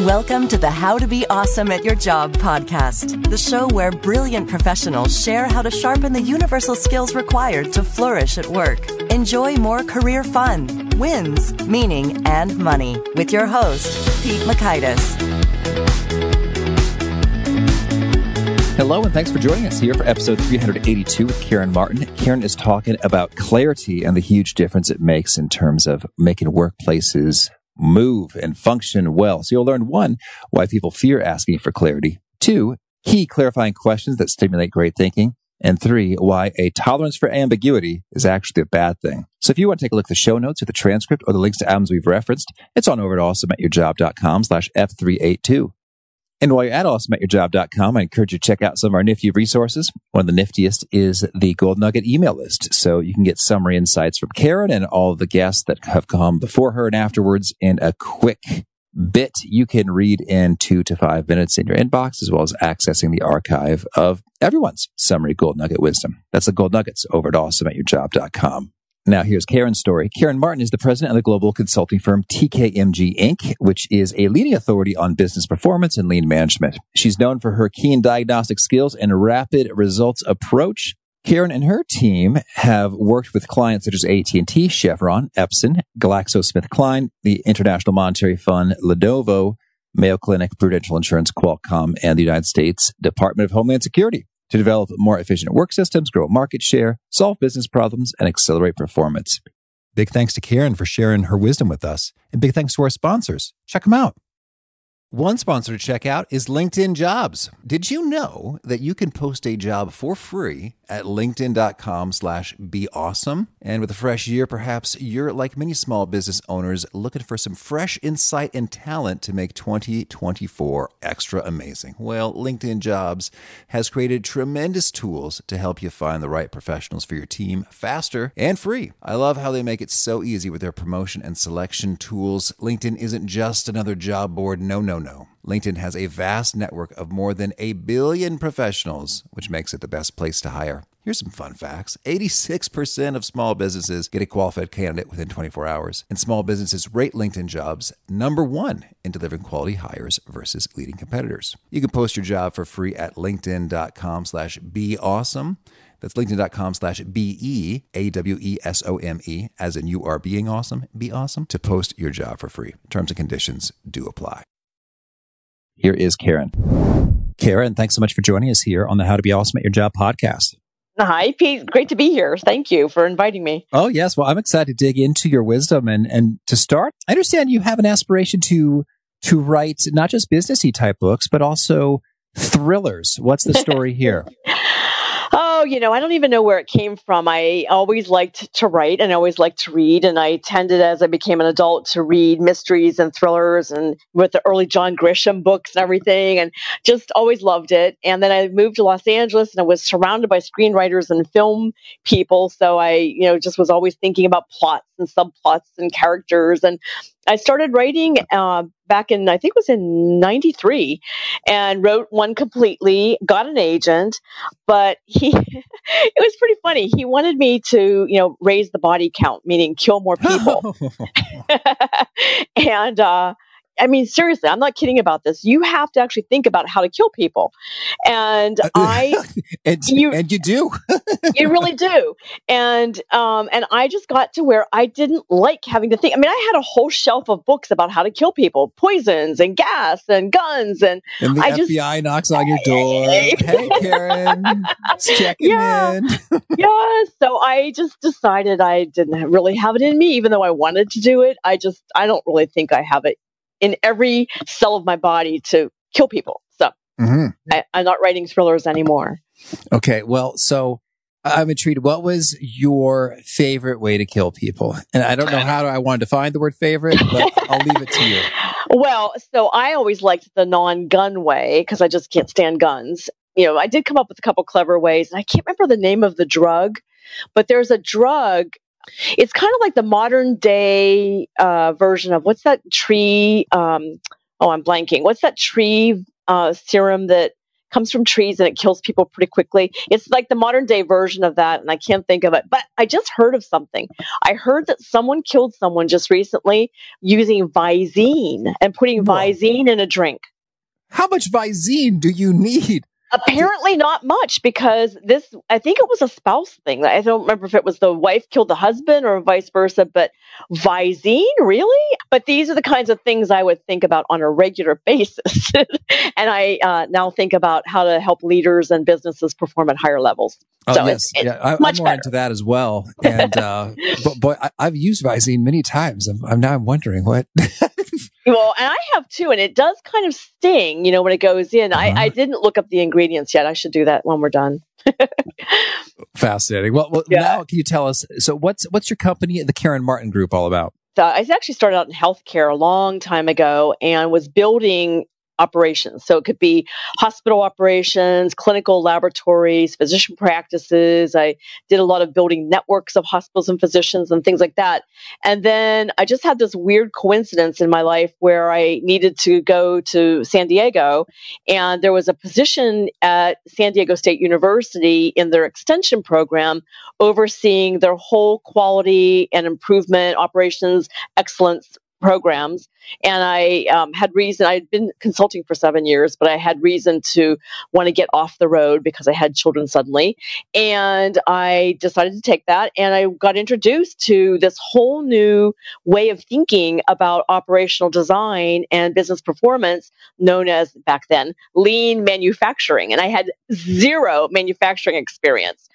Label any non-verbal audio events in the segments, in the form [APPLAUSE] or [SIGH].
Welcome to the How to Be Awesome at Your Job podcast, the show where brilliant professionals share how to sharpen the universal skills required to flourish at work. Enjoy more career fun, wins, meaning, and money with your host, Pete Mockaitis. Hello, and thanks for joining us here for episode 382 with Karen Martin. Karen is talking about clarity and the huge difference it makes in terms of making workplaces move and function well. So you'll learn one, why people fear asking for clarity. Two, key clarifying questions that stimulate great thinking. And three, why a tolerance for ambiguity is actually a bad thing. So if you want to take a look at the show notes or the transcript or the links to albums we've referenced, it's on over at awesomeatyourjob.com slash F382. And while you're at awesomeatyourjob.com, I encourage you to check out some of our nifty resources. One of the niftiest is the Gold Nugget email list. So you can get summary insights from Karen and all the guests that have come before her and afterwards in a quick bit you can read in two to five minutes in your inbox, as well as accessing the archive of everyone's summary Gold Nugget wisdom. That's the Gold Nuggets over at awesomeatyourjob.com. Now, here's Karen's story. Karen Martin is the president of the global consulting firm TKMG Inc., which is a leading authority on business performance and lean management. She's known for her keen diagnostic skills and rapid results approach. Karen and her team have worked with clients such as AT&T, Chevron, Epson, GlaxoSmithKline, the International Monetary Fund, Lenovo, Mayo Clinic, Prudential Insurance, Qualcomm, and the United States Department of Homeland Security to develop more efficient work systems, grow market share, solve business problems, and accelerate performance. Big thanks to Karen for sharing her wisdom with us. And big thanks to our sponsors. Check them out. One sponsor to check out is LinkedIn Jobs. Did you know that you can post a job for free at linkedin.com slash be awesome? And with a fresh year, perhaps you're like many small business owners looking for some fresh insight and talent to make 2024 extra amazing. Well, LinkedIn Jobs has created tremendous tools to help you find the right professionals for your team faster and free. I love how they make it so easy with their promotion and selection tools. LinkedIn isn't just another job board. No, no, no. LinkedIn has a vast network of more than a billion professionals, which makes it the best place to hire. Here's some fun facts 86% of small businesses get a qualified candidate within 24 hours, and small businesses rate LinkedIn jobs number one in delivering quality hires versus leading competitors. You can post your job for free at linkedin.com slash be awesome. That's linkedin.com slash B E A W E S O M E, as in you are being awesome, be awesome, to post your job for free. Terms and conditions do apply. Here is Karen. Karen, thanks so much for joining us here on the How to Be Awesome at Your Job podcast. Hi, Pete. Great to be here. Thank you for inviting me. Oh, yes. Well, I'm excited to dig into your wisdom and, and to start. I understand you have an aspiration to, to write not just businessy type books, but also thrillers. What's the story here? [LAUGHS] Oh, you know, I don't even know where it came from. I always liked to write and I always liked to read. And I tended, as I became an adult, to read mysteries and thrillers and with the early John Grisham books and everything, and just always loved it. And then I moved to Los Angeles and I was surrounded by screenwriters and film people. So I, you know, just was always thinking about plots and subplots and characters. And I started writing uh, back in, I think it was in 93, and wrote one completely, got an agent, but [LAUGHS] he, it was pretty funny. He wanted me to, you know, raise the body count, meaning kill more people. [LAUGHS] [LAUGHS] and, uh, I mean, seriously, I'm not kidding about this. You have to actually think about how to kill people, and Uh, [LAUGHS] I, and, You- and you do. [LAUGHS] you really do. And um, and I just got to where I didn't like having to think. I mean, I had a whole shelf of books about how to kill people, poisons and gas and guns, and And the I just- FBI knocks on your door. [LAUGHS] hey, Karen, just checking Yeah. in. yeah. So I just decided I didn't really have it in me, even though I wanted to do it. I just I don't really think I have it in every cell of my body to kill people. So hmm I, I'm not writing thrillers anymore. Okay, well, so I'm intrigued. What was your favorite way to kill people? And I don't know [LAUGHS] how I want to define the word favorite, but I'll leave it to you. [LAUGHS] Well, so I always liked the non-gun way because I just can't stand guns. You know, I did come up with a couple clever ways, and I can't remember the name of the drug, but there's a drug. It's kind of like the modern day uh, version of what's that tree? Um, oh, I'm blanking. What's that tree uh, serum that comes from trees and it kills people pretty quickly. It's like the modern day version of that, and I can't think of it. But I just heard of something. I heard that someone killed someone just recently using Visine and putting. Visine in a drink. How much Visine do you need? Apparently not much because this I think it was a spouse thing. I don't remember if it was the wife killed the husband or vice versa, but Visine, really? But these are the kinds of things I would think about on a regular [LAUGHS] basis. and I uh, now think about how to help leaders and businesses perform at higher levels. Oh, so yes. It's, yeah, I, am more better. into that as well. And uh, [LAUGHS] but boy, I, have used Visine many times. I'm, I'm now I'm wondering what [LAUGHS] Well, and I have too, and it does kind of sting, you know, when it goes in. Uh-huh. I, I didn't look up the ingredients yet. I should do that when we're done. [LAUGHS] Fascinating. Well, well yeah. now can you tell us? So, what's what's your company, the Karen Martin Group, all about? I actually started out in healthcare a long time ago and was building operations. So it could be hospital operations, clinical laboratories, physician practices. I did a lot of building networks of hospitals and physicians and things like that. And then I just had this weird coincidence in my life where I needed to go to San Diego and there was a position at San Diego State University in their extension program overseeing their whole quality and improvement operations excellence programs. And I um, had reason, I had been consulting for seven years, but I had reason to want to get off the road because I had children suddenly. And I decided to take that. And I got introduced to this whole new way of thinking about operational design and business performance, known as back then lean manufacturing. And I had zero manufacturing experience.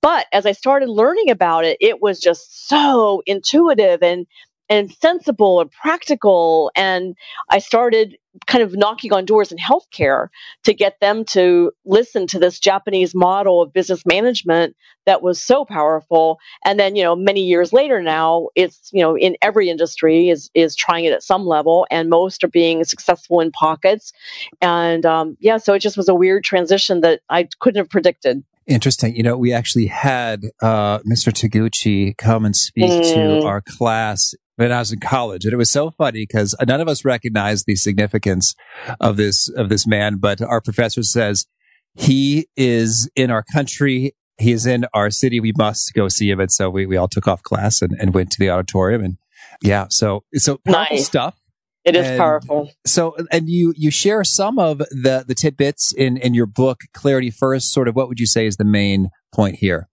But as I started learning about it, it was just so intuitive and and sensible and practical. And I started kind of knocking on doors in healthcare to get them to listen to this Japanese model of business management that was so powerful. And then, you know, many years later now, it's, you know, in every industry is, is trying it at some level and most are being successful in pockets. And um, yeah, so it just was a weird transition that I couldn't have predicted. Interesting. You know, we actually had uh, Mr. Taguchi come and speak mm. to our class when I was in college. And it was so funny because none of us recognized the significance of this, of this man. But our professor says he is in our country. He is in our city. We must go see him. And so we, we all took off class and, and went to the auditorium. And yeah, so, so powerful nice. stuff. It is and powerful. So, and you, you share some of the, the tidbits in, in your book, Clarity First. Sort of what would you say is the main point here?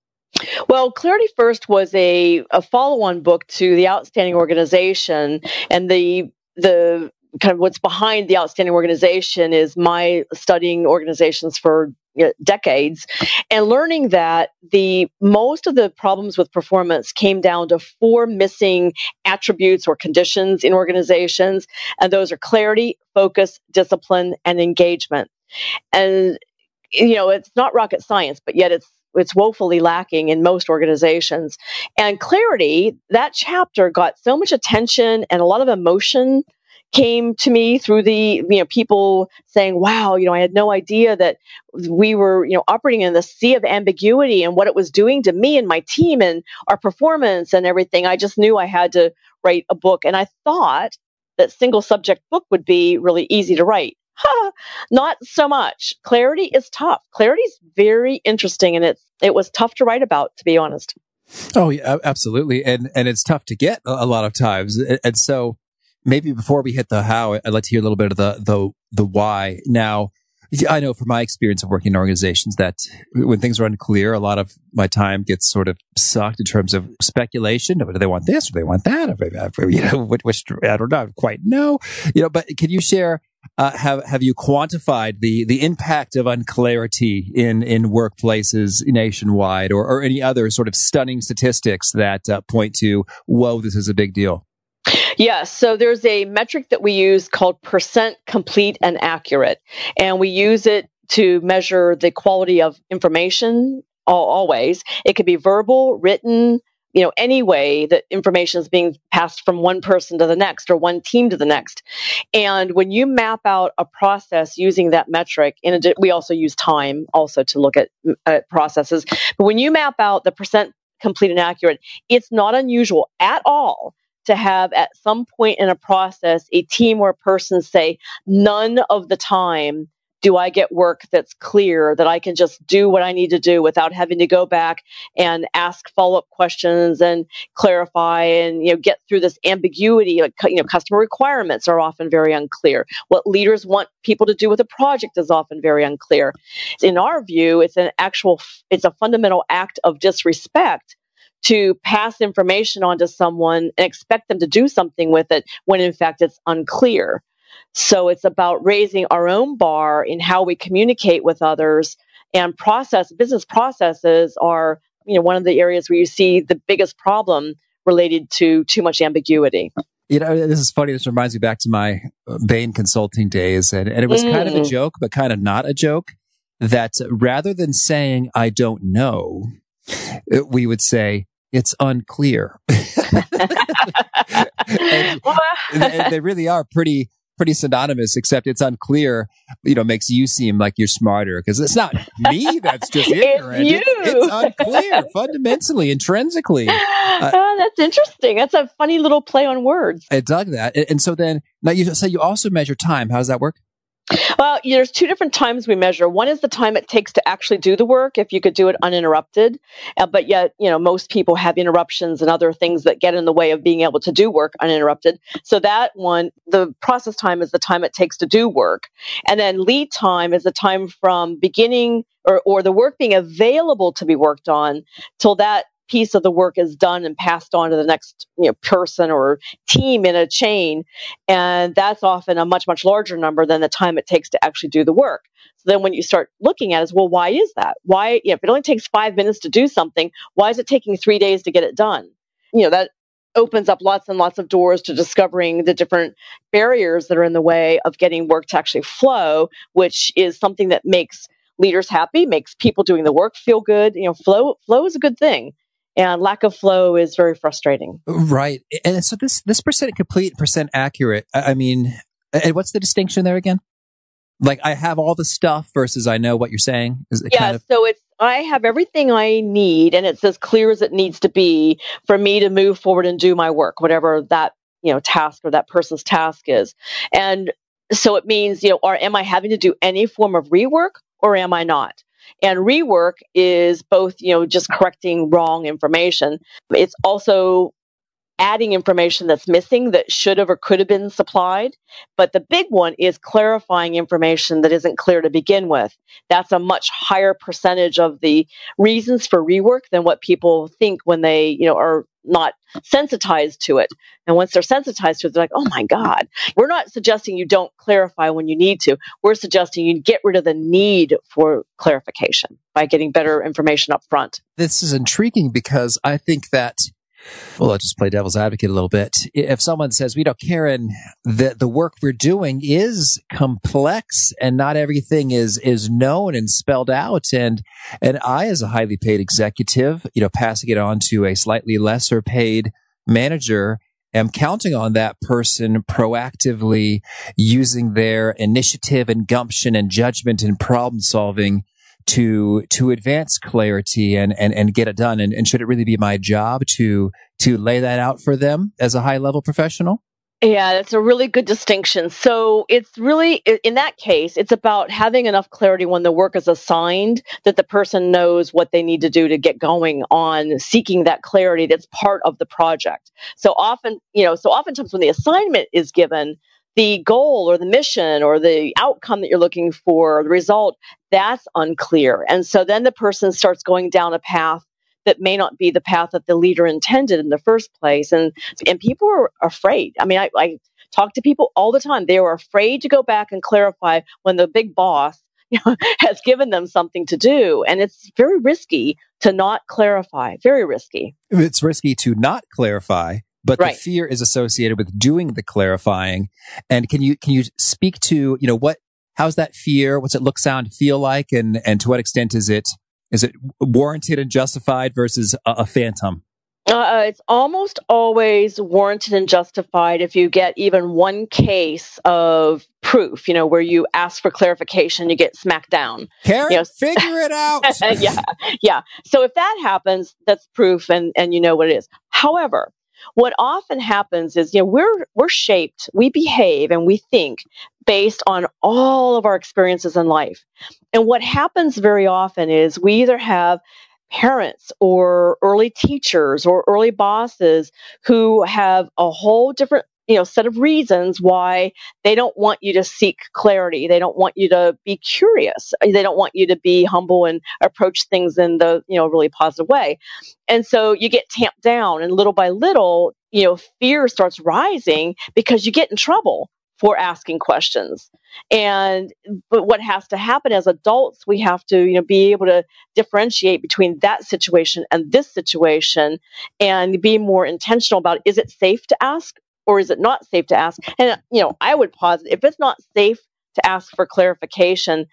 Well, Clarity First was a, a follow on book to The Outstanding Organization. And the, the kind of what's behind the outstanding organization is my studying organizations for decades and learning that the most of the problems with performance came down to four missing attributes or conditions in organizations and those are clarity focus discipline and engagement and you know it's not rocket science but yet it's it's woefully lacking in most organizations. And clarity, that chapter got so much attention and a lot of emotion came to me through the you know people saying wow you know i had no idea that we were you know operating in the sea of ambiguity and what it was doing to me and my team and our performance and everything. I just knew i had to write a book. And i thought that single subject book would be really easy to write [LAUGHS] not so much. Clarity is tough. Clarity is very interesting, and it's it was tough to write about, to be honest. Oh yeah, absolutely, and and it's tough to get a, lot of times, and so maybe before we hit the how, I'd like to hear a little bit of the the the why. Now, I know from my experience of working in organizations that when things are unclear, a lot of my time gets sort of sucked in terms of speculation. Do they want this? Do they want that? Uh, you know, [LAUGHS] which, which I don't know, quite know. You know, but can you share uh, have have you quantified the the impact of unclarity in in workplaces nationwide, or, or any other sort of stunning statistics that uh, point to whoa, this is a big deal? Yes. So there's a metric that we use called percent complete and accurate, and we use it to measure the quality of information always. It could be verbal, written, you know any way that information is being passed from one person to the next or one team to the next. And when you map out a process using that metric in we also use time also to look at, at processes. But when you map out the percent complete and accurate it's not unusual at all to have at some point in a process a team or a person say none of the time do I get work that's clear that I can just do what I need to do without having to go back and ask follow-up questions and clarify and you know get through this ambiguity like you know customer requirements are often very unclear. What leaders want people to do with a project is often very unclear. In our view, it's an actual it's a fundamental act of disrespect to pass information on to someone and expect them to do something with it when in fact it's unclear. So it's about raising our own bar in how we communicate with others and process business processes are you know one of the areas where you see the biggest problem related to too much ambiguity. You know, this is funny. This reminds me back to my uh, Bain consulting days, and, and it was mm. kind of a mm. joke, but kind of not a joke. That rather than saying "I don't know," we would say it's unclear. [LAUGHS] and, [LAUGHS] and they really are pretty pretty synonymous, except it's unclear, you know, makes you seem like you're smarter because it's not me that's [LAUGHS] just ignorant. It's, it's, it's, unclear fundamentally, intrinsically. [GASPS] Uh, oh, that's interesting. That's a funny little play on words. I dug that. And so then, now you say you also measure time. How does that work? Well, there's two different times we measure. One is the time it takes to actually do the work, if you could do it uninterrupted. Uh, but yet, you know, most people have interruptions and other things that get in the way of being able to do work uninterrupted. So that one, the process time is the time it takes to do work. And then lead time is the time from beginning or, or the work being available to be worked on till that piece of the work is done and passed on to the next you know, person or team in a chain. And that's often a much, much larger number than the time it takes to actually do the work. So then when you start looking at it, is, well, why is that? Why, you know, if it only takes five minutes to do something, why is it taking three days to get it done? You know, that opens up lots and lots of doors to discovering the different barriers that are in the way of getting work to actually flow, which is something that makes leaders happy, makes people doing the work feel good. You know, flow flow is a good thing and lack of flow is very frustrating. Right. And so this this percent complete, percent accurate. I mean, and what's the distinction there again? Like I have all the stuff versus I know what you're saying. Is it yeah. Kind of- so it's I have everything I need, and it's as clear as it needs to be for me to move forward and do my work, whatever that you know task or that person's task is. And so it means you know, or am I having to do any form of rework or am I not? And rework is both, you know, just correcting wrong information. It's also adding information that's missing that should have or could have been supplied. But the big one is clarifying information that isn't clear to begin with. That's a much higher percentage of the reasons for rework than what people think when they, you know, are not sensitized to it. And once they're sensitized to it, they're like, oh my God. We're not suggesting you don't clarify when you need to. We're suggesting you get rid of the need for clarification by getting better information up front. This is intriguing because I think that well, I'll just play devil's advocate a little bit. If someone says, we don't Karen, the, the work we're doing is complex and not everything is, is known and spelled out. And, and I, as a highly paid executive, you know, passing it on to a slightly lesser paid manager, am counting on that person proactively using their initiative and gumption and judgment and problem solving to to advance clarity and and, and get it done and, and should it really be my job to to lay that out for them as a high level professional yeah, that's a really good distinction. So it's really, in that case, it's about having enough clarity when the work is assigned that the person knows what they need to do to get going on seeking that clarity that's part of the project. So often, you know, so oftentimes when the assignment is given, the goal or the mission or the outcome that you're looking for, the result, that's unclear. And so then the person starts going down a path that may not be the path that the leader intended in the first place. And and people are afraid. I mean, I, I talk to people all the time. They are afraid to go back and clarify when the big boss [LAUGHS] you know, has given them something to do. And it's very risky to not clarify. Very risky. It's risky to not clarify but right. the fear is associated with doing the clarifying. And can you can you speak to you know what how's that fear? What's it look, sound, feel like, and and to what extent is it is it warranted and justified versus a, a phantom? Uh, it's almost always warranted and justified if you get even one case of proof, you know, where you ask for clarification, you get smacked down. Karen, you know, [LAUGHS] figure it out. [LAUGHS] yeah, yeah. So if that happens, that's proof, and and you know what it is. However, what often happens is, you know, we're we're shaped, we behave and we think based on all of our experiences in life. And what happens very often is we either have parents or early teachers or early bosses who have a whole different you know set of reasons why they don't want you to seek clarity. They don't want you to be curious. They don't want you to be humble and approach things in the you know really positive way. And so you get tamped down and little by little you know fear starts rising because you get in trouble for asking questions. And but what has to happen as adults, we have to, you know, be able to differentiate between that situation and this situation and be more intentional about is it safe to ask or is it not safe to ask? And you know, I would pause if it's not safe to ask for clarification,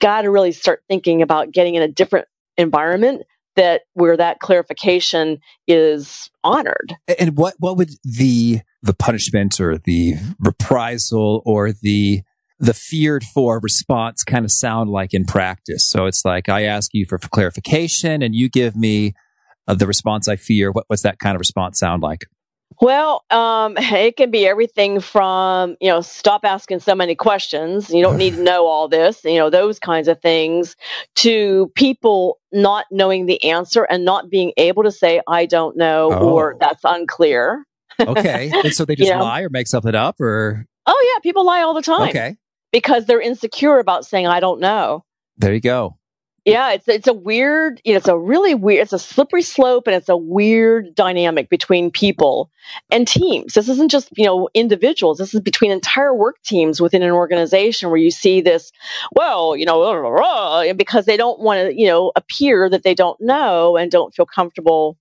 got to really start thinking about getting in a different environment that where that clarification is honored. And what what would the the punishment or the reprisal or the the feared for response kind of sound like in practice? So it's like I ask you for clarification and you give me uh, the response I fear. What what's that kind of response sound like? Well, um, [LAUGHS] it can be everything from, you know, stop asking so many questions. You don't need to [LAUGHS] know all this, you know, those kinds of things, to people not knowing the answer and not being able to say, I don't know, oh. or that's unclear. okay. And so [LAUGHS] they just you know? lie or make something up or? Oh, yeah. People lie all the time. Okay. Because they're insecure about saying, I don't know. There you go yeah it's it's a weird you know it's a really weird it's a slippery slope and it's a weird dynamic between people and teams. This isn't just you know individuals. This is between entire work teams within an organization where you see this well you know because they don't want to you know appear that they don't know and don't feel comfortable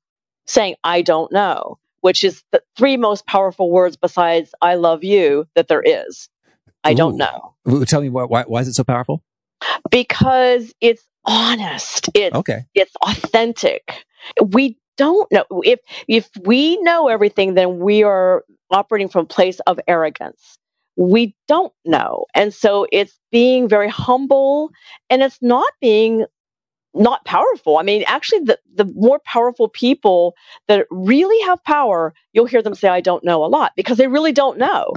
saying i don't know which is the three most powerful words besides i love you that there is. I Ooh. don't know tell me why, why, why is it so powerful? Because it's honest. It's okay. It's authentic. We don't know if if we know everything, then we are operating from a place of arrogance. We don't know, and so it's being very humble, and it's not being not powerful. I mean, actually, the, the more powerful people that really have power, you'll hear them say, I don't know a lot because they really don't know.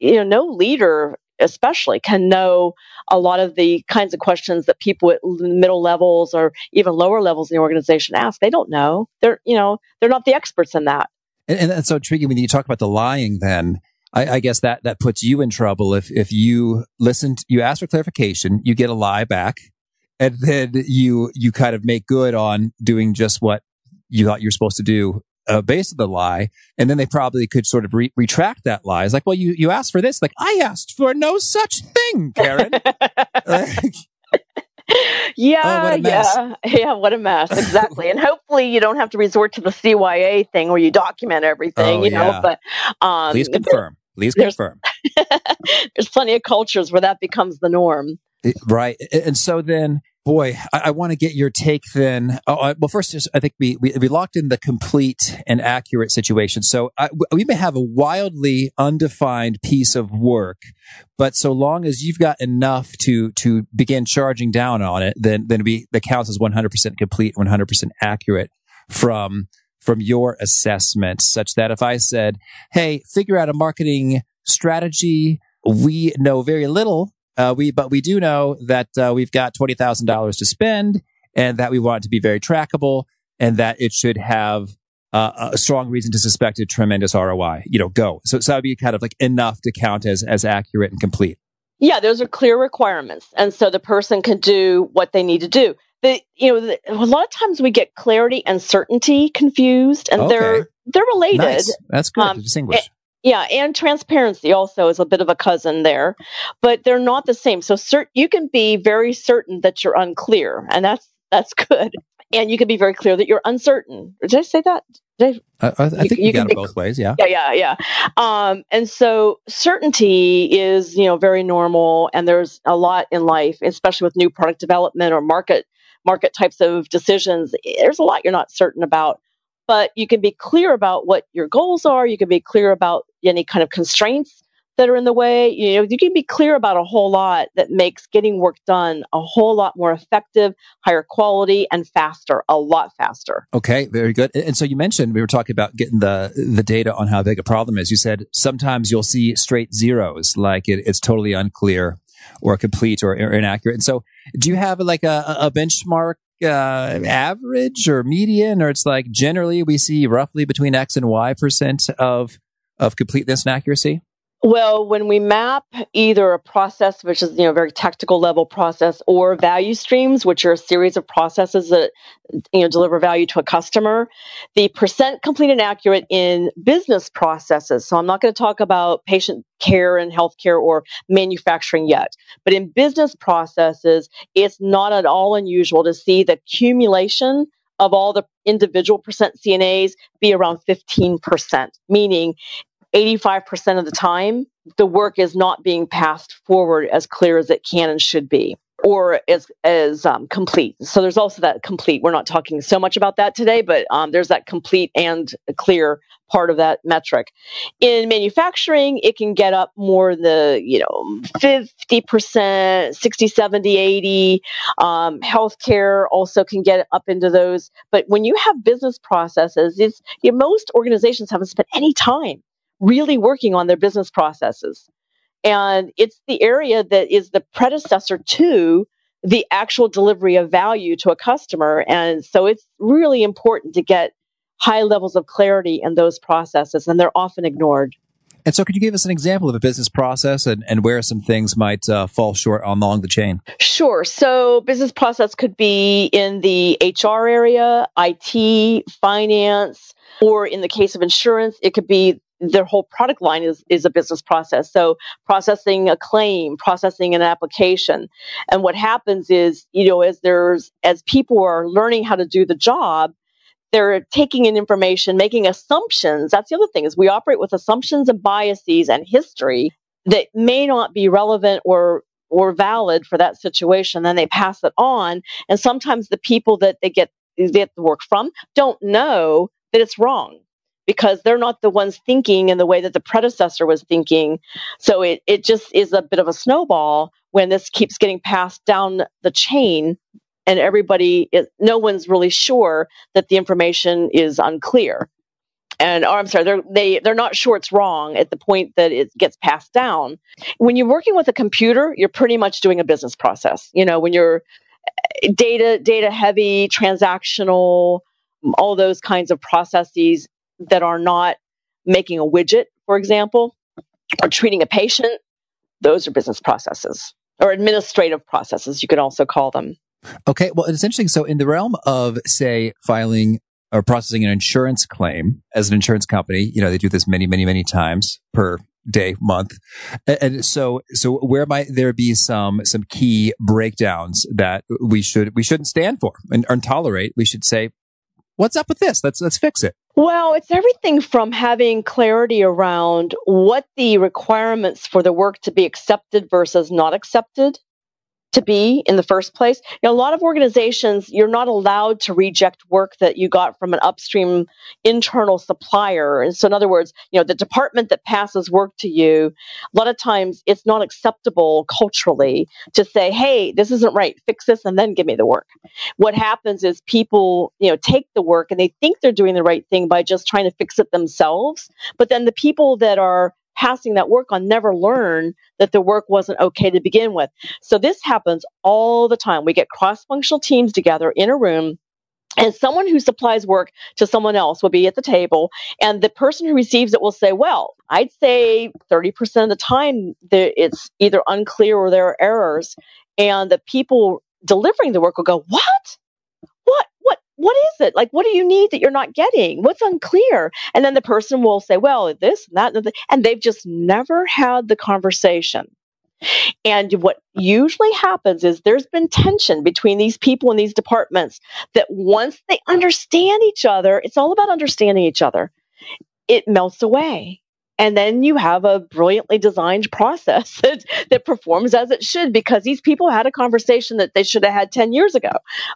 You know, no leader especially can know a lot of the kinds of questions that people at middle levels or even lower levels in the organization ask. They don't know. They're, you know, they're not the experts in that. And, and that's so intriguing when you talk about the lying then. I, I, guess that that puts you in trouble if if you listen, to, you ask for clarification, you get a lie back, and then you you kind of make good on doing just what you thought you were supposed to do uh, base of the lie, and then they probably could sort of re- retract that lie. It's like, well, you you asked for this. Like, I asked for no such thing, Karen. [LAUGHS] like, yeah, oh, yeah, [LAUGHS] yeah. What a mess, exactly. and hopefully, you don't have to resort to the CYA thing where you document everything. Oh, you know, yeah. but um, please confirm. Please confirm. [LAUGHS] there's plenty of cultures where that becomes the norm. It, right, and so then boy, I, I want to get your take then. Oh, I, well, first, I think we, we, we locked in the complete and accurate situation. So I, we may have a wildly undefined piece of work, but so long as you've got enough to to begin charging down on it, then then the counts as 100% complete, 100% accurate from from your assessment. Such that if I said, "Hey, figure out a marketing strategy," we know very little uh, we, but we do know that uh, we've got twenty thousand dollars to spend, and that we want it to be very trackable, and that it should have uh, a strong reason to suspect a tremendous ROI. You know, go. So, so that would be kind of like enough to count as as accurate and complete. Yeah, those are clear requirements, and so the person can do what they need to do. The you know the, a lot of times we get clarity and certainty confused, and okay. they're they're related. Nice. That's good um, to distinguish. Yeah, and transparency also is a bit of a cousin there, but they're not the same. So cert- you can be very certain that you're unclear, and that's that's good. And you can be very clear that you're uncertain. Did I say that? I, I, I, think you, you, you got it both ways. Yeah. Yeah, yeah, yeah. Um, and so certainty is, you know, very normal, and there's a lot in life, especially with new product development or market market types of decisions. There's a lot you're not certain about but you can be clear about what your goals are. You can be clear about any kind of constraints that are in the way. You know, you can be clear about a whole lot that makes getting work done a whole lot more effective, higher quality, and faster, a lot faster. Okay, very good. And so you mentioned we were talking about getting the the data on how big a problem is. You said sometimes you'll see straight zeros, like it, it's totally unclear or complete or, or inaccurate. And so, do you have like a, a benchmark uh, average or median, or it's like generally we see roughly between X and Y percent of of completeness and accuracy? Well, when we map either a process, which is you know very tactical level process, or value streams, which are a series of processes that you know deliver value to a customer, the percent complete and accurate in business processes. So I'm not going to talk about patient care and healthcare or manufacturing yet, but in business processes, it's not at all unusual to see the accumulation of all the individual percent C&As be around 15%, meaning 85% of the time, the work is not being passed forward as clear as it can and should be or as as um, complete. So there's also that complete. We're not talking so much about that today, but um, there's that complete and clear part of that metric. In manufacturing, it can get up more the you know 50 percent, 60, 70, 80. Um, healthcare also can get up into those. But when you have business processes, it's you know, most organizations haven't spent any time really working on their business processes. And it's the area that is the predecessor to the actual delivery of value to a customer. And so it's really important to get high levels of clarity in those processes, and they're often ignored. And so, could you give us an example of a business process and, and where some things might uh, fall short along the chain? Sure. So, business process could be in the HR area, IT, finance, or in the case of insurance, it could be their whole product line is, is a business process. So processing a claim, processing an application. And what happens is, you know, as there's, as people are learning how to do the job, they're taking in information, making assumptions. That's the other thing is we operate with assumptions and biases and history that may not be relevant or or valid for that situation. Then they pass it on. And sometimes the people that they get, they get the work from don't know that it's wrong because they're not the ones thinking in the way that the predecessor was thinking. So it, it just is a bit of a snowball when this keeps getting passed down the chain and everybody, is, no one's really sure that the information is unclear. And oh, I'm sorry, they're they they're not sure it's wrong at the point that it gets passed down. When you're working with a computer, you're pretty much doing a business process. You know, when you're eh, data data heavy, transactional, all those kinds of processes that are not making a widget, for example, or treating a patient, those are business processes or administrative processes, you could also call them. Okay, well, it's interesting. So, in the realm of, say, filing or processing an insurance claim as an insurance company, you know, they do this many, many, many times per day, month. And so, so where might there be some, some key breakdowns that we should, we shouldn't stand for and, and tolerate? We should say, what's up with this? Let's, let's fix it. Well, it's everything from having clarity around what the requirements for the work to be accepted versus not accepted to be in the first place. A lot of organizations, you're not allowed to reject work that you got from an upstream internal supplier. And so, in other words, you know, the department that passes work to you, a lot of times it's not acceptable culturally to say, hey, this isn't right, fix this and then give me the work. What happens is people, you know, take the work and they think they're doing the right thing by just trying to fix it themselves. But then the people that are passing that work on never learn that the work wasn't okay to begin with. So this happens all the time. We get cross functional teams together in a room. And someone who supplies work to someone else will be at the table, and the person who receives it will say, Well, I'd say 30% of the time that it's either unclear or there are errors. And the people delivering the work will go, What? What? What? is it? Like, what do you need that you're not getting? What's unclear? And then the person will say, well, this and that, and, and they've just never had the conversation. And what usually happens is there's been tension between these people in these departments that once they understand each other, it's all about understanding each other, it melts away and then you have a brilliantly designed process [LAUGHS] that, that performs as it should because these people had a conversation that they should have had 10 years ago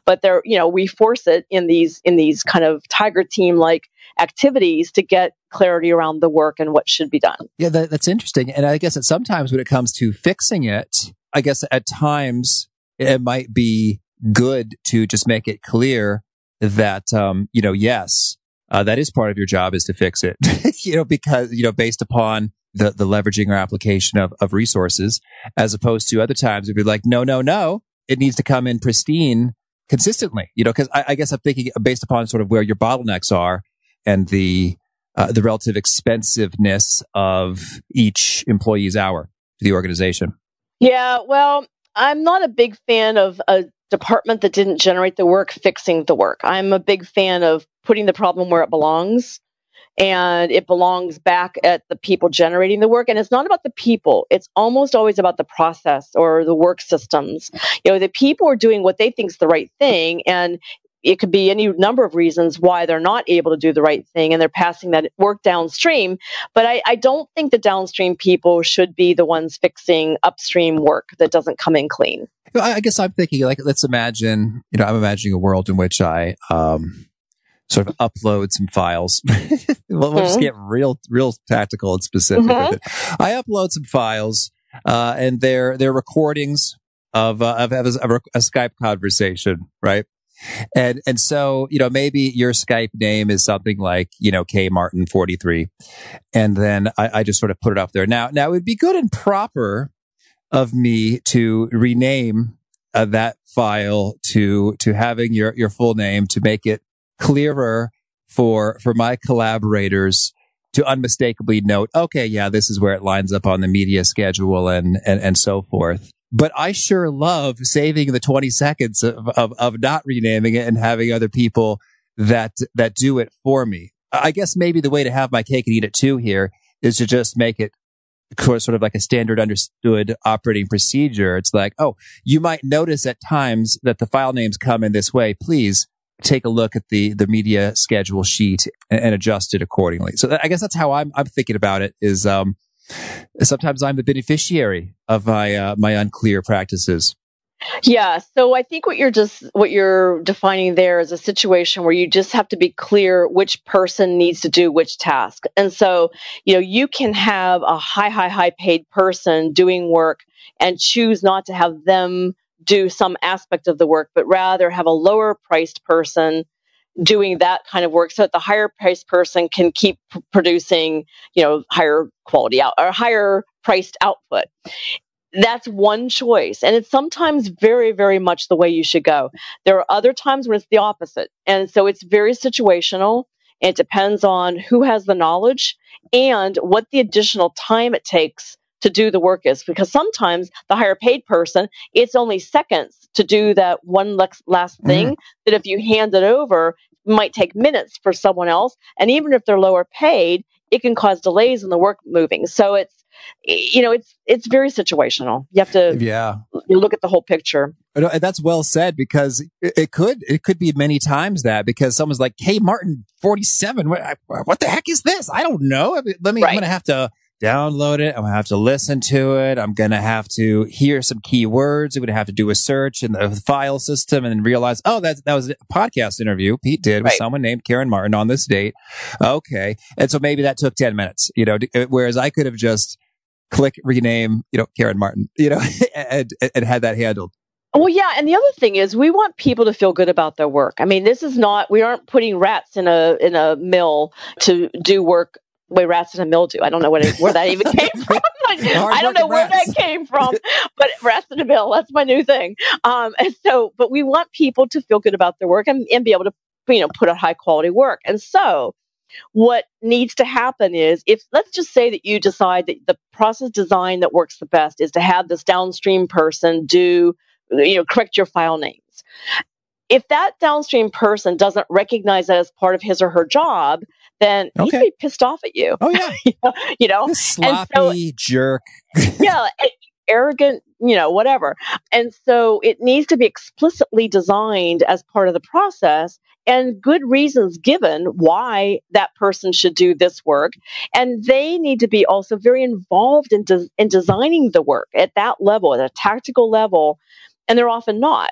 but they're you know we force it in these in these kind of tiger team like activities to get clarity around the work and what should be done. Yeah, that, that's interesting. And I guess that sometimes when it comes to fixing it, I guess at times it might be good to just make it clear that, um, you know, yes, uh, that is part of your job is to fix it, [LAUGHS] you know, because, you know, based upon the, the leveraging or application of, of resources, as opposed to other times it'd be like, no, no, no, it needs to come in pristine consistently, you know, cause I, I guess I'm thinking based upon sort of where your bottlenecks are and the, uh, the relative expensiveness of each employee's hour to the organization. Yeah, well, I'm not a big fan of a department that didn't generate the work fixing the work. I'm a big fan of putting the problem where it belongs and it belongs back at the people generating the work. And it's not about the people. It's almost always about the process or the work systems. You know the people are doing what they think is the right thing and it could be any number of reasons why they're not able to do the right thing and they're passing that work downstream. But I, I, don't think the downstream people should be the ones fixing upstream work that doesn't come in clean. I guess I'm thinking like, let's imagine, you know, I'm imagining a world in which I, um, sort of upload some files. [LAUGHS] we'll, we'll just mm-hmm. get real, real tactical and specific mm-hmm. with it. I upload some files, uh, and they're, they're recordings of, uh, of, of, a, a Skype conversation, right? And, and so, you know, maybe your Skype name is something like, you know, K Martin 43. And then I, I just sort of put it up there. Now, now it would be good and proper of me to rename uh, that file to, to having your, your full name to make it clearer for for my collaborators to unmistakably note, okay, yeah, this is where it lines up on the media schedule and and, and so forth. But I sure love saving the 20 seconds of, of, of not renaming it and having other people that that do it for me. I guess maybe the way to have my cake and eat it too here is to just make it sort of like a standard understood operating procedure. It's like, oh, you might notice at times that the file names come in this way. Please take a look at the the media schedule sheet and, and adjust it accordingly. So I guess that's how I'm I'm thinking about it. Is um, sometimes I'm the beneficiary of my uh, my unclear practices. Yeah, so I think what you're just what you're defining there is a situation where you just have to be clear which person needs to do which task. And so, you know, you can have a high high high paid person doing work and choose not to have them do some aspect of the work, but rather have a lower priced person doing that kind of work so that the higher priced person can keep p- producing, you know, higher quality out or higher priced output. That's one choice. And it's sometimes very, very much the way you should go. There are other times when it's the opposite. And so it's very situational. It depends on who has the knowledge and what the additional time it takes to do the work is because sometimes the higher paid person, it's only seconds to do that one last thing mm. that if you hand it over, might take minutes for someone else. And even if they're lower paid, it can cause delays in the work moving. So it's, you know, it's it's very situational. You have to yeah you look at the whole picture. That's well said because it could it could be many times that because someone's like, "Hey, Martin, forty seven, what, what the heck is this? I don't know. Let me. Right. I'm gonna have to download it. I'm to have to listen to it. I'm going to have to hear some keywords. I'm to have to do a search in the file system and then realize, oh, that, that was a podcast interview Pete did with right. someone named Karen Martin on this date. Okay. And so maybe that took 10 minutes, you know, whereas I could have just click rename, you know, Karen Martin, you know, [LAUGHS] and, and had that handled. Well, yeah, and the other thing is we want people to feel good about their work. I mean, this is not we aren't putting rats in a in a mill to do work way rats in a mildew. I don't know what it, where that even came from. I don't know where rats. that [LAUGHS] [LAUGHS] came from, but rats in a mill, that's my new thing. Um, and so, but we want people to feel good about their work and, and be able to, you know, put out high quality work. And so what needs to happen is if let's just say that you decide that the process design that works the best is to have this downstream person do, you know, correct your file names if that downstream person doesn't recognize that as part of his or her job, then okay. he's be pissed off at you. Oh [LAUGHS] yeah, you know, sloppy so, jerk. [LAUGHS] yeah, arrogant, you know, whatever. And so it needs to be explicitly designed as part of the process and good reasons given why that person should do this work. And they need to be also very involved in, de- in designing the work at that level, at a tactical level. And they're often not.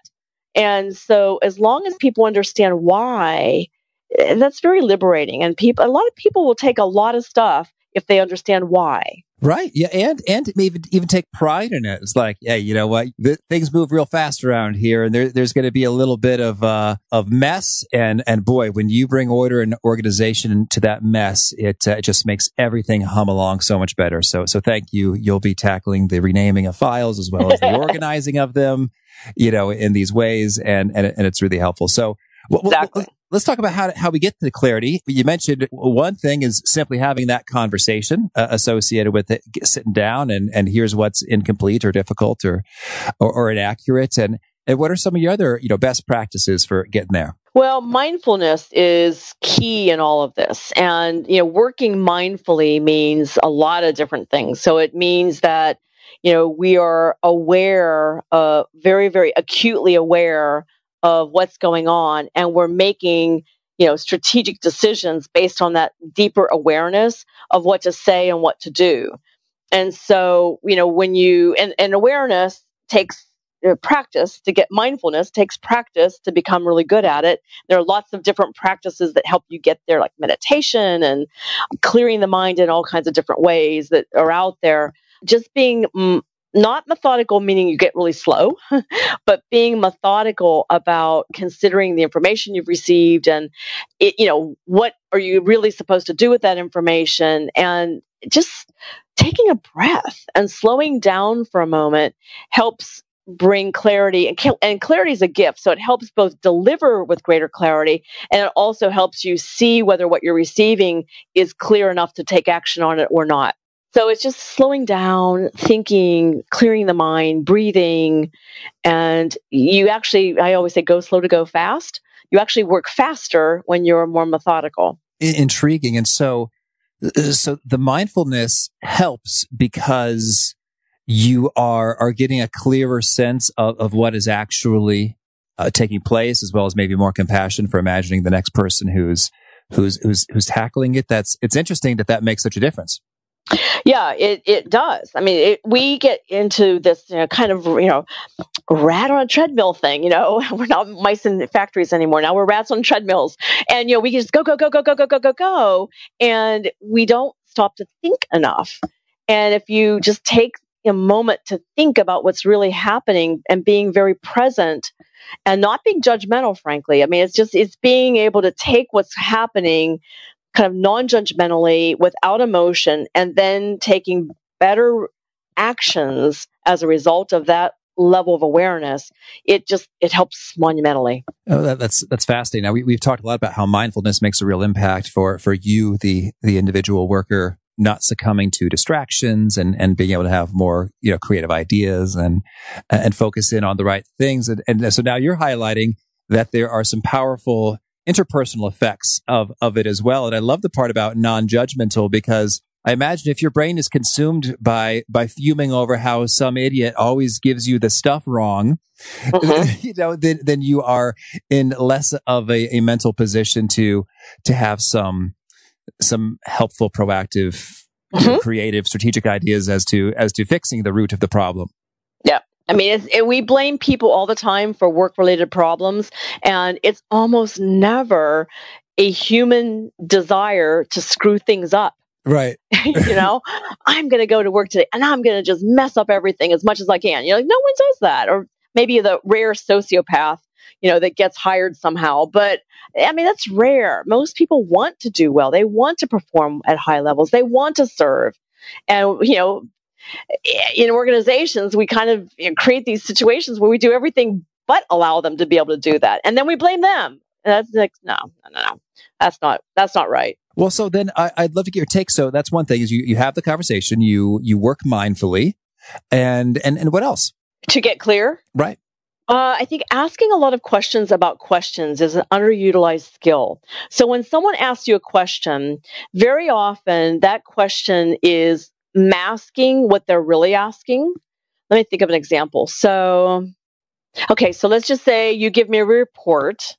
And so as long as people understand why eh, that's very liberating. And people, a lot of people will take a lot of stuff if they understand why. Right. Yeah. And, and even, even take pride in it. It's like, yeah, you know what? Things move real fast around here and there, there's going to be a little bit of, uh, of mess. And, and boy, when you bring order and organization to that mess, it, uh, it just makes everything hum along so much better. So, so thank you. You'll be tackling the renaming of files as well as the [LAUGHS] organizing of them, you know, in these ways. And, and, and it's really helpful. So, exactly. Well, let's talk about how, how we get to clarity. You mentioned one thing is simply having that conversation uh, associated with it, sitting down and, and here's what's incomplete or difficult or, or, or inaccurate. And, and what are some of your other, you know, best practices for getting there? Well, mindfulness is key in all of this. And, you know, working mindfully means a lot of different things. So it means that, you know, we are aware, uh, very, very acutely aware of what's going on and we're making you know strategic decisions based on that deeper awareness of what to say and what to do. And so you know when you and, and awareness takes uh, practice to get mindfulness takes practice to become really good at it. There are lots of different practices that help you get there like meditation and clearing the mind in all kinds of different ways that are out there. Just being not methodical meaning you get really slow [LAUGHS] but being methodical about considering the information you've received and it, you know what are you really supposed to do with that information and just taking a breath and slowing down for a moment helps bring clarity and, and clarity is a gift. So it helps both deliver with greater clarity and it also helps you see whether what you're receiving is clear enough to take action on it or not so it's just slowing down, thinking, clearing the mind, breathing. And you actually, I always say, go slow to go fast. You actually work faster when you're more methodical. Intriguing. And so, uh, so the mindfulness helps because you are, are getting a clearer sense of, of what is actually uh, taking place, as well as maybe more compassion for imagining the next person who's, who's, who's, who's tackling it. That's, it's interesting that that makes such a difference. Yeah, it, it does. I mean, it, we get into this you know, kind of, you know, rat on a treadmill thing. You know, [LAUGHS] we're not mice in factories anymore. Now we're rats on treadmills. And, you know, we just go, go, go, go, go, go, go, go, go. And we don't stop to think enough. And if you just take a moment to think about what's really happening and being very present and not being judgmental, frankly, I mean, it's just, it's being able to take what's happening kind of non judgmentally without emotion and then taking better actions as a result of that level of awareness it just it helps monumentally. Oh that, that's that's fascinating. Now we, we've talked a lot about how mindfulness makes a real impact for for you the the individual worker not succumbing to distractions and and being able to have more you know creative ideas and and focus in on the right things. And, and so now you're highlighting that there are some powerful interpersonal effects of, of it as well. And I love the part about non-judgmental because I imagine if your brain is consumed by by fuming over how some idiot always gives you the stuff wrong, mm-hmm. [LAUGHS] you know, then then you are in less of a, a mental position to to have some some helpful, proactive, mm-hmm. creative, strategic ideas as to as to fixing the root of the problem. I mean, it, we blame people all the time for work related problems, and it's almost never a human desire to screw things up. Right. [LAUGHS] you know, I'm going to go to work today and I'm going to just mess up everything as much as I can. You're like, no one does that. Or maybe the rare sociopath, you know, that gets hired somehow. But I mean, that's rare. Most people want to do well, they want to perform at high levels, they want to serve. And, you know, in organizations, we kind of you know, create these situations where we do everything but allow them to be able to do that, and then we blame them. And that's like, no, no, no, that's not that's not right. Well, so then I, would love to get your take. So that's one thing is you you have the conversation, you you work mindfully, and and and what else? To get clear, right? Uh, I think asking a lot of questions about questions is an underutilized skill. So when someone asks you a question, very often that question is masking what they're really asking. Let me think of an example. So, okay, so let's just say you give me a report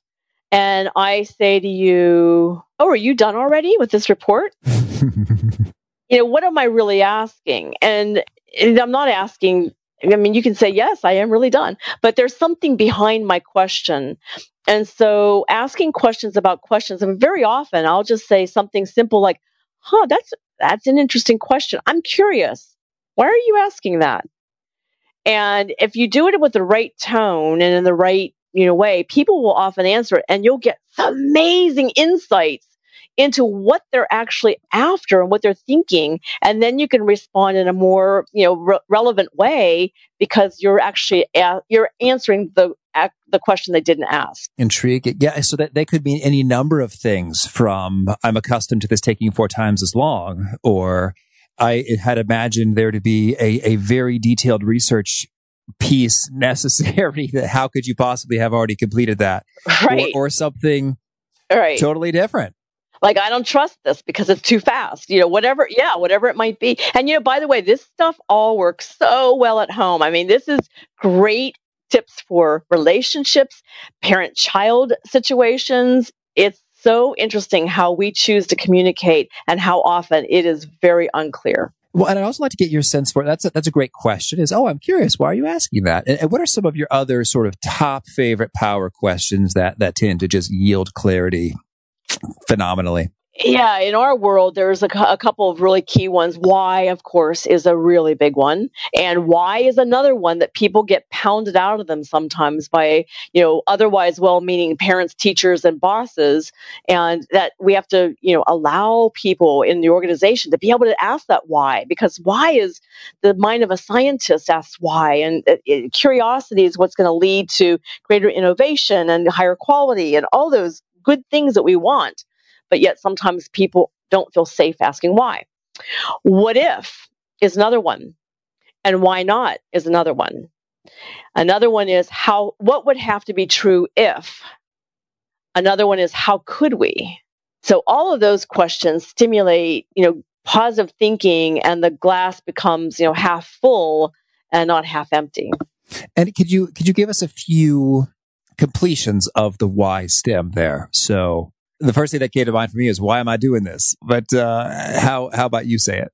and I say to you, Oh, are you done already with this report? [LAUGHS] you know, what am I really asking? And, and I'm not asking I mean, you can say, yes, I am really done, but there's something behind my question. And so asking questions about questions, and very often I'll just say something simple like, huh, that's, that's an interesting question. I'm curious. Why are you asking that? And if you do it with the right tone and in the right, you know, way, people will often answer it and you'll get amazing insights into what they're actually after and what they're thinking and then you can respond in a more you know re- relevant way because you're actually a- you're answering the the question they didn't ask. Intriguing. Yeah. So that they could mean any number of things from I'm accustomed to this taking four times as long, or I had imagined there to be a, a very detailed research piece [LAUGHS] necessary that how could you possibly have already completed that? Right. Or, or something right. totally different like i don't trust this because it's too fast you know whatever yeah whatever it might be. And you know by the way this stuff all works so well at home. I mean this is great tips for relationships parent child situations. It's so interesting how we choose to communicate and how often it is very unclear. Well, and I'd also like to get your sense for that's a, that's a great question. Is oh, I'm curious, why are you asking that? And, and, what are some of your other sort of top favorite power questions that that tend to just yield clarity phenomenally. Yeah, in our world, there's a, a, couple of really key ones. Why, of course, is a really big one, and why is another one that people get pounded out of them sometimes by you know otherwise well-meaning parents, teachers, and bosses, and that we have to you know allow people in the organization to be able to ask that why because why is the mind of a scientist asks why, and it, it, curiosity is what's going to lead to greater innovation and higher quality and all those good things that we want, but yet sometimes people don't feel safe asking why. What if is another one, and why not is another one. Another one is how what would have to be true if. Another one is how could we? So all of those questions stimulate, you know, positive thinking and the glass becomes, you know, half full and not half empty. And could you could you give us a few completions of the why stem there. So the first thing that came to mind for me is why am I doing this? But uh, how how about you say it?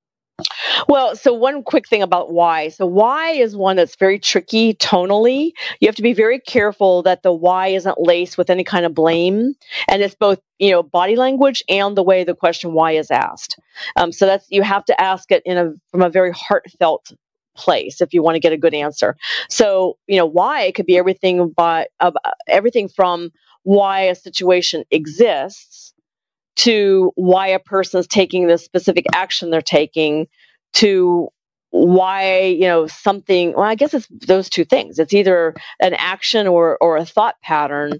Well, so one quick thing about why. So why is one that's very tricky tonally. You have to be very careful that the why isn't laced with any kind of blame, and it's both you know body language and the way the question why is asked. Um, so that's you have to ask it in a from a very heartfelt place if you want to get a good answer. So, you know, why it could be everything but uh, everything from why a situation exists to why a person is taking the specific action they're taking to why you know something well i guess it's those two things it's either an action or or a thought pattern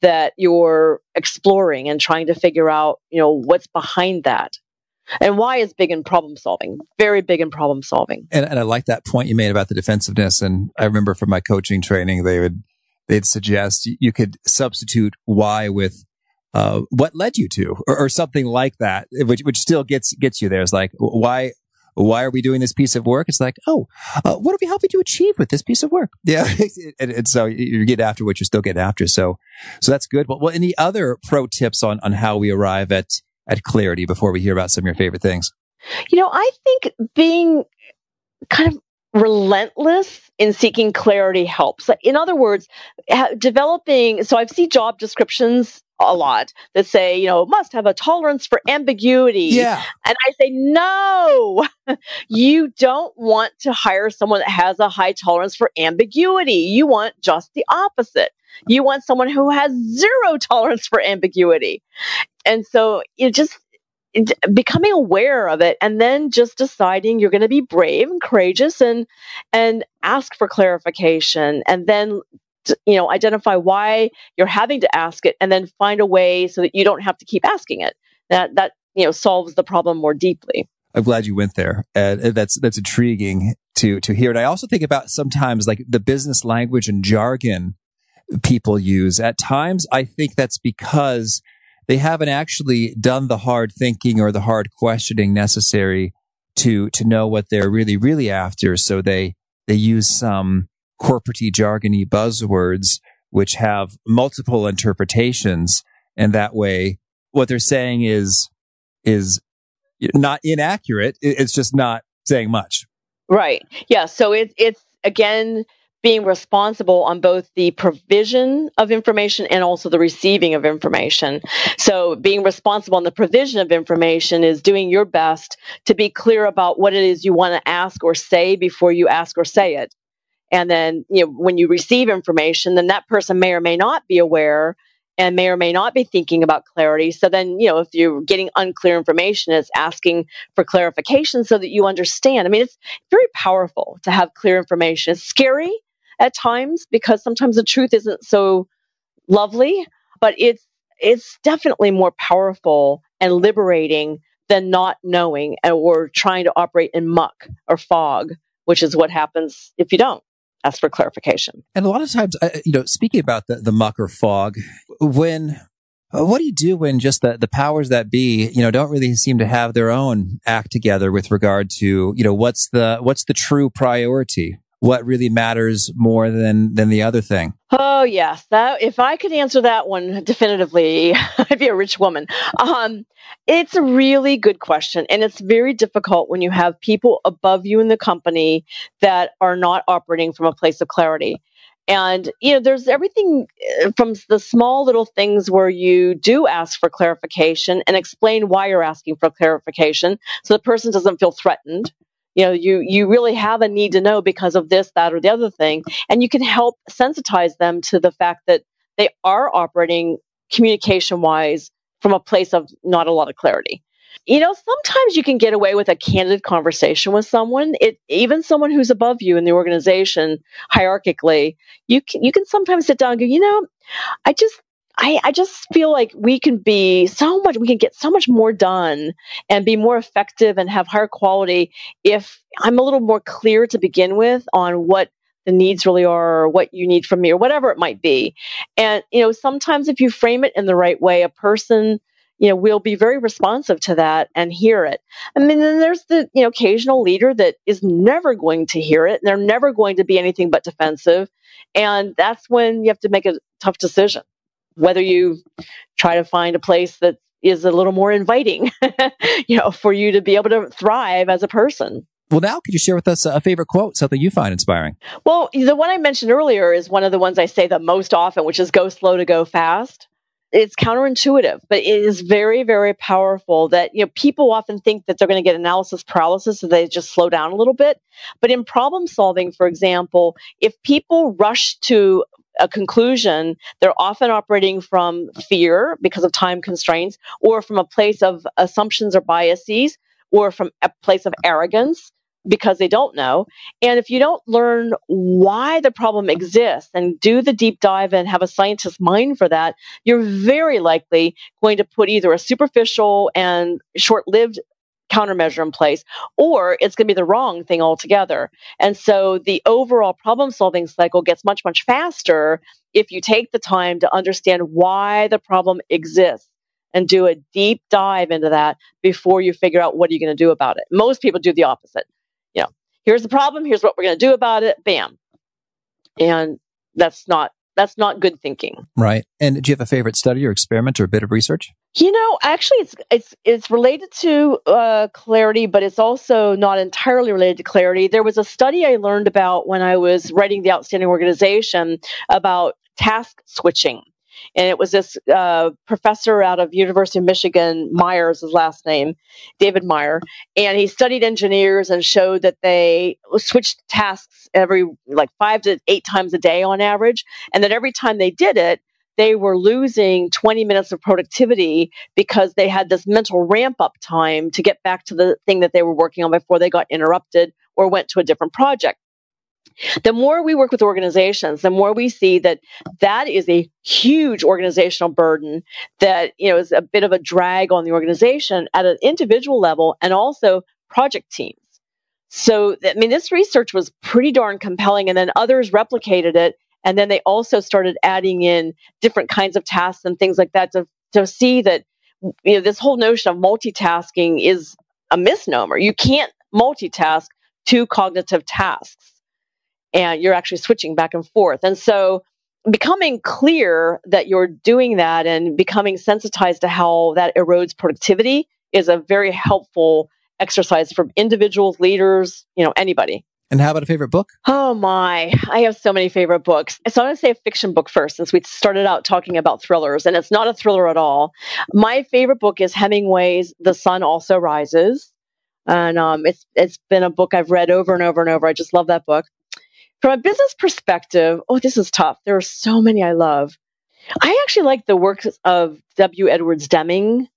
that you're exploring and trying to figure out you know what's behind that and why is big in problem solving, very big in problem solving. And, and I like that point you made about the defensiveness. And I remember from my coaching training, they would, they'd suggest you could substitute why with uh, what led you to, or, or, something like that, which which still gets gets you there. It's like why why are we doing this piece of work? It's like oh, uh, what are we helping to achieve with this piece of work? [LAUGHS] Yeah, and, and, so you get after what you're still getting after. So so that's good. But well, any other pro tips on on how we arrive at at clarity before we hear about some of your favorite things? You know, I think being kind of relentless in seeking clarity helps. In other words, developing, so I've seen job descriptions a lot that say, you know, must have a tolerance for ambiguity. Yeah. And I say, no, [LAUGHS] you don't want to hire someone that has a high tolerance for ambiguity. You want just the opposite. You want someone who has zero tolerance for ambiguity. And so you just becoming aware of it and then just deciding you're going to be brave and courageous and and ask for clarification and then you know identify why you're having to ask it and then find a way so that you don't have to keep asking it. That that you know solves the problem more deeply. I'm glad you went there. Uh, that's that's intriguing to to hear. And i also think about sometimes like the business language and jargon people use at times i think that's because they haven't actually done the hard thinking or the hard questioning necessary to to know what they're really really after. So they they use some corporatey jargony buzzwords which have multiple interpretations, and that way, what they're saying is is not inaccurate. It's just not saying much. Right. Yeah. So it, it's again, being responsible on both the provision of information and also the receiving of information. So, being responsible on the provision of information is doing your best to be clear about what it is you want to ask or say before you ask or say it. And then, you know, when you receive information, then that person may or may not be aware and may or may not be thinking about clarity. So then, you know, if you're getting unclear information, it's asking for clarification so that you understand. I mean, it's very powerful to have clear information. It's scary at times because sometimes the truth isn't so lovely, but it's it's definitely more powerful and liberating than not knowing and or trying to operate in muck or fog, which is what happens if you don't ask for clarification. And a lot of times, uh, you know, speaking about the, the muck or fog, when uh, what do you do when just the, the powers that be, you know, don't really seem to have their own act together with regard to, you know, what's the what's the true priority? What really matters more than than the other thing? Oh yes, that if I could answer that one definitively, [LAUGHS] I'd be a rich woman. Um, it's a really good question, and it's very difficult when you have people above you in the company that are not operating from a place of clarity. And you know, there's everything uh, from the small little things where you do ask for clarification and explain why you're asking for clarification, so the person doesn't feel threatened you know you you really have a need to know because of this that or the other thing. And you can help sensitize them to the fact that they are operating communication wise from a place of not a lot of clarity. You know sometimes you can get away with a candid conversation with someone. It even someone who's above you in the organization hierarchically you can you can sometimes sit down and go you know i just I, I just feel like we can be so much, we can get so much more done and be more effective and have higher quality if I'm a little more clear to begin with on what the needs really are or what you need from me or whatever it might be. And, you know, sometimes if you frame it in the right way, a person, you know, will be very responsive to that and hear it. I mean, then there's the, you know, occasional leader that is never going to hear it. And they're never going to be anything but defensive. And that's when you have to make a tough decision whether you try to find a place that is a little more inviting, [LAUGHS] you know, for you to be able to thrive as a person. Well, now could you share with us a favorite quote, something you find inspiring? Well, the one I mentioned earlier is one of the ones I say the most often, which is go slow to go fast. It's counterintuitive, but it is very, very powerful that, you know, people often think that they're going to get analysis paralysis, so they just slow down a little bit. But in problem solving, for example, if people rush to a conclusion, they're often operating from fear because of time constraints, or from a place of assumptions or biases, or from a place of arrogance because they don't know. And if you don't learn why the problem exists and do the deep dive and have a scientist's mind for that, you're very likely going to put either a superficial and short lived countermeasure in place, or it's going to be the wrong thing altogether. And so the overall problem solving cycle gets much, much faster if you take the time to understand why the problem exists and do a deep dive into that before you figure out what are you going to do about it. Most people do the opposite. You know, here's the problem, here's what we're going to do about it, bam. And that's not that's not good thinking. Right. And do you have a favorite study or experiment or a bit of research? You know, actually, it's it's it's related to uh, clarity, but it's also not entirely related to clarity. There was a study I learned about when I was writing the Outstanding Organization about task switching. And it was this uh, professor out of University of Michigan, Myers, his last name, David Meyer, and he studied engineers and showed that they switched tasks every like five to eight times a day on average, and that every time they did it, they were losing 20 minutes of productivity because they had this mental ramp up time to get back to the thing that they were working on before they got interrupted or went to a different project the more we work with organizations the more we see that that is a huge organizational burden that you know is a bit of a drag on the organization at an individual level and also project teams. So i mean this research was pretty darn compelling and then others replicated it and then they also started adding in different kinds of tasks and things like that to, to see that you know this whole notion of multitasking is a misnomer. You can't multitask two cognitive tasks and you're actually switching back and forth. And so becoming clear that you're doing that and becoming sensitized to how that erodes productivity is a very helpful exercise for individuals, leaders, you know, anybody. And how about a favorite book? Oh my, I have so many favorite books. So I'm going to say a fiction book first, since we started out talking about thrillers, and it's not a thriller at all. My favorite book is Hemingway's The Sun Also Rises. And um, it's it's been a book I've read over and over and over. I just love that book. From a business perspective, oh, this is tough. There are so many I love. I actually like the works of W. Edwards Deming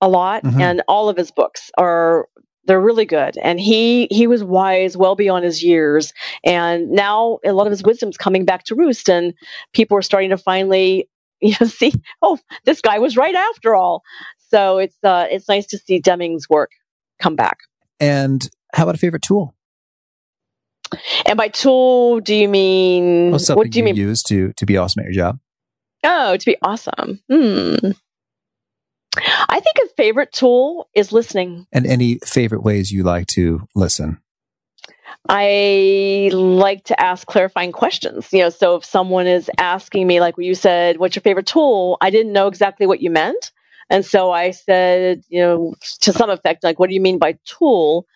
a lot, mm-hmm. and all of his books are they're really good. And he he was wise well beyond his years, and now a lot of his wisdom's coming back to roost, and people are starting to finally [LAUGHS] you know see oh this guy was right after all. So it's uh, it's nice to see Deming's work come back. And how about a favorite tool? And by tool, do you mean well, what do you, you mean? Use to to be awesome at your job? Oh, to be awesome. Hmm. I think a favorite tool is listening. And any favorite ways you like to listen? I like to ask clarifying questions. You know, so if someone is asking me, like you said, what's your favorite tool? I didn't know exactly what you meant. And so I said, you know, to some effect, like, what do you mean by tool?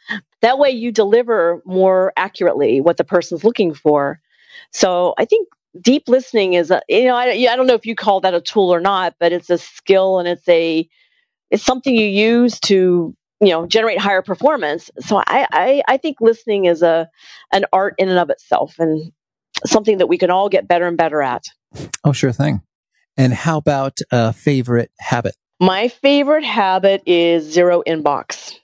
That way you deliver more accurately what the person's looking for. So I think deep listening is, a, you know, I, I don't know if you call that a tool or not, but it's a skill and it's a, it's something you use to, you know, generate higher performance. So I, I, I think listening is a, an art in and of itself and something that we can all get better and better at. Oh, sure thing. And how about a favorite habit? My favorite habit is zero inbox.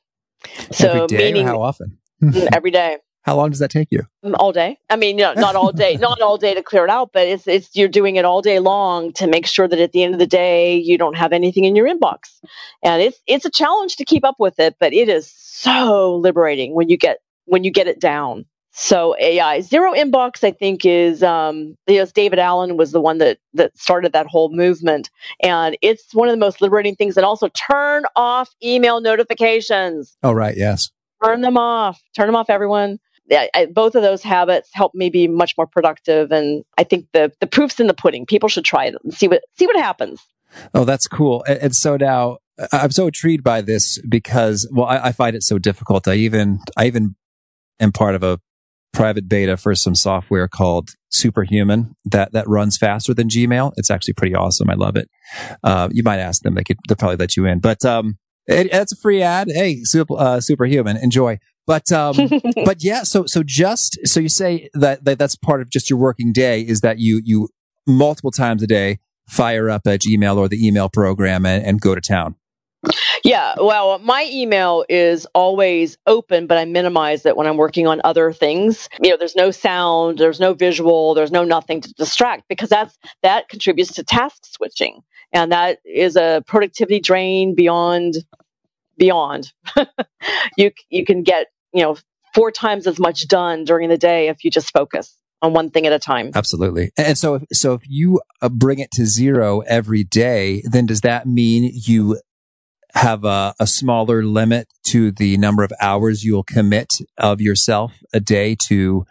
So meaning, how often? Mm, every day. [LAUGHS] How long does that take you? Mm, all day. I mean, you know, not all day, [LAUGHS] not all day to clear it out, but it's it's you're doing it all day long to make sure that at the end of the day you don't have anything in your inbox. And it's it's a challenge to keep up with it, but it is so liberating when you get when you get it down. So AI zero inbox, I think, is um, yes, David Allen was the one that that started that whole movement, and it's one of the most liberating things. And also, turn off email notifications. Oh, right, yes, turn them off. Turn them off, everyone. Yeah, I, both of those habits help me be much more productive, and I think the the proof's in the pudding. People should try it and see what see what happens. Oh, that's cool. And, and so now I'm so intrigued by this because, well, I, I find it so difficult. I even I even am part of a private beta for some software called Superhuman that that runs faster than Gmail. It's actually pretty awesome. I love it. Uh, you might ask them; they could they'll probably let you in. But um, it, it's a free ad. Hey, super, uh, Superhuman, enjoy. But um, [LAUGHS] but yeah, so so just so you say that, that that's part of just your working day is that you you multiple times a day fire up a Gmail or the email program and, and go to town. Yeah, well, my email is always open, but I minimize it when I'm working on other things. You know, there's no sound, there's no visual, there's no nothing to distract because that's that contributes to task switching, and that is a productivity drain beyond beyond. [LAUGHS] you you can get you know four times as much done during the day if you just focus on one thing at a time. Absolutely. And so, so if you uh, bring it to zero every day, then does that mean you have a, a, smaller limit to the number of hours you'll commit of yourself a day to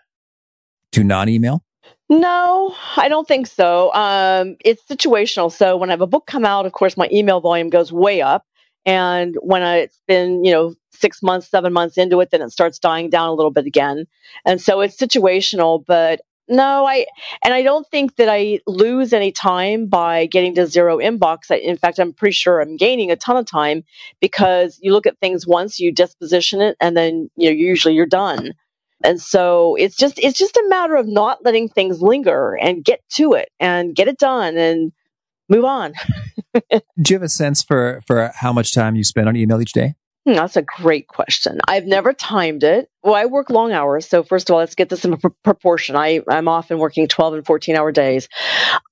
to non-email? No, I don't think so. Um, it's situational. So when I have a book come out, of course, my email volume goes way up, and when I, it's been you know six months, seven months into it, then it starts dying down a little bit again. And so it's situational, but no, I and I don't think that I lose any time by getting to zero inbox. I, in fact, I'm pretty sure I'm gaining a ton of time because you look at things once, you disposition it, and then you know usually you're done. And so it's just it's just a matter of not letting things linger and get to it and get it done and move on. [LAUGHS] Do you have a sense for for how much time you spend on email each day? Hmm, that's a great question. I've never timed it. Well, I work long hours. So, first of all, let's get this in pr- proportion. I, I'm often working 12 and 14 hour days.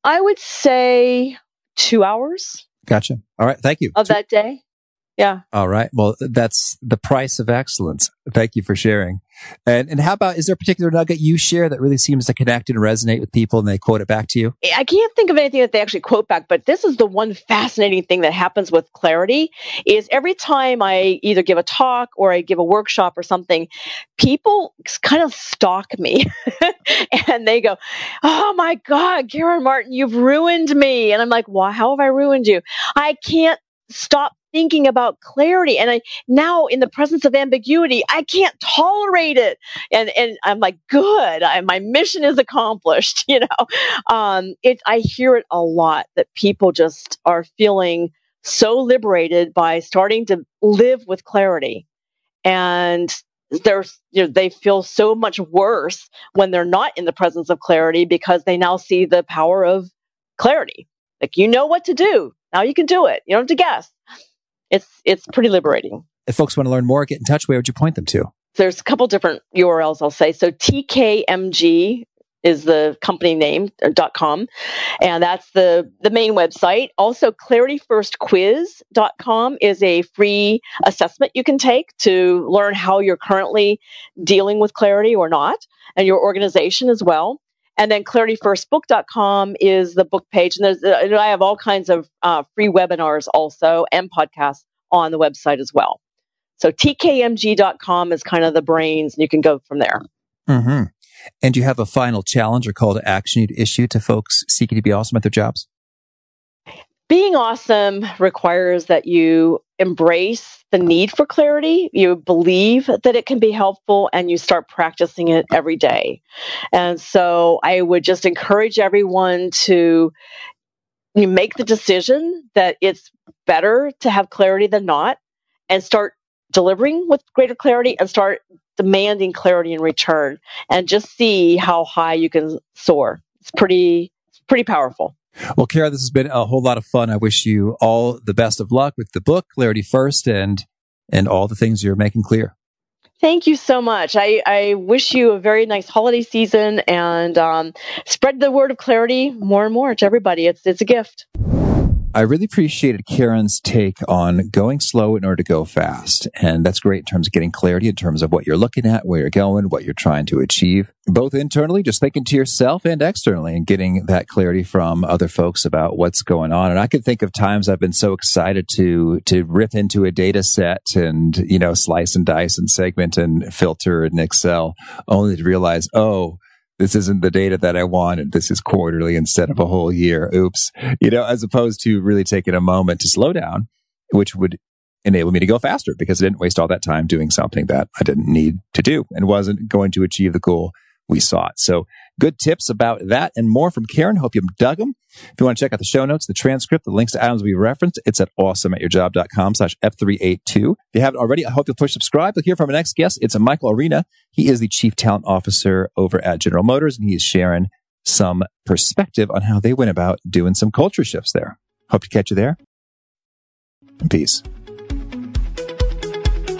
I would say two hours. Gotcha. All right. Thank you. Of that day. Yeah. All right. Well, that's the price of excellence. Thank you for sharing. And and how about is there a particular nugget you share that really seems to connect and resonate with people and they quote it back to you? I can't think of anything that they actually quote back, but this is the one fascinating thing that happens with clarity is every time I either give a talk or I give a workshop or something, people kind of stalk me [LAUGHS] and they go, "Oh my god, Karen Martin, you've ruined me." And I'm like, "Why? How have I ruined you?" I can't stop thinking about clarity. And I now in the presence of ambiguity, I can't tolerate it. And and I'm like, good, I, my mission is accomplished. [LAUGHS] You know, um, it. I hear it a lot that people just are feeling so liberated by starting to live with clarity, and there's you know they feel so much worse when they're not in the presence of clarity because they now see the power of clarity like you know what to do now you can do it you don't have to guess it's it's pretty liberating. If folks want to learn more get in touch where would you point them to? There's a couple different urls i'll say. So tkmg is the company name dot .com and that's the the main website. Also clarityfirstquiz.com is a free assessment you can take to learn how you're currently dealing with clarity or not and your organization as well and then clarityfirstbook.com is the book page and there's uh, i have all kinds of uh, free webinars also and podcasts on the website as well so tkmg.com is kind of the brains and you can go from there mm-hmm. And do you have a final challenge or call to action you'd issue to folks seeking to be awesome at their jobs? Being awesome requires that you embrace the need for clarity, you believe that it can be helpful, and you start practicing it every day. And so I would just encourage everyone to you make the decision that it's better to have clarity than not and start delivering with greater clarity and start demanding clarity in return and just see how high you can soar. It's pretty, pretty powerful. Well, Kara, this has been a whole lot of fun. I wish you all the best of luck with the book, Clarity First, and and all the things you're making clear. Thank you so much. I, I wish you a very nice holiday season and um, spread the word of clarity more and more to everybody. It's it's a gift. I really appreciated Karen's take on going slow in order to go fast. And that's great in terms of getting clarity in terms of what you're looking at, where you're going, what you're trying to achieve, both internally, just thinking to yourself and externally and getting that clarity from other folks about what's going on. And I can think of times I've been so excited to, to rip into a data set and, you know, slice and dice and segment and filter in Excel only to realize, oh, this isn't the data that I wanted. This is quarterly instead of a whole year. Oops. You know, as opposed to really taking a moment to slow down, which would enable me to go faster because I didn't waste all that time doing something that I didn't need to do and wasn't going to achieve the goal we sought. So good tips about that and more from Karen. Hope you dug them. If you want to check out the show notes, the transcript, the links to items we referenced, it's at awesomeatyourjob.com slash F382. If you haven't already, I hope you'll push subscribe. We'll hear from our next guest. It's a Michael Arena. He is the chief talent officer over at General Motors and he is sharing some perspective on how they went about doing some culture shifts there. Hope to catch you there. Peace.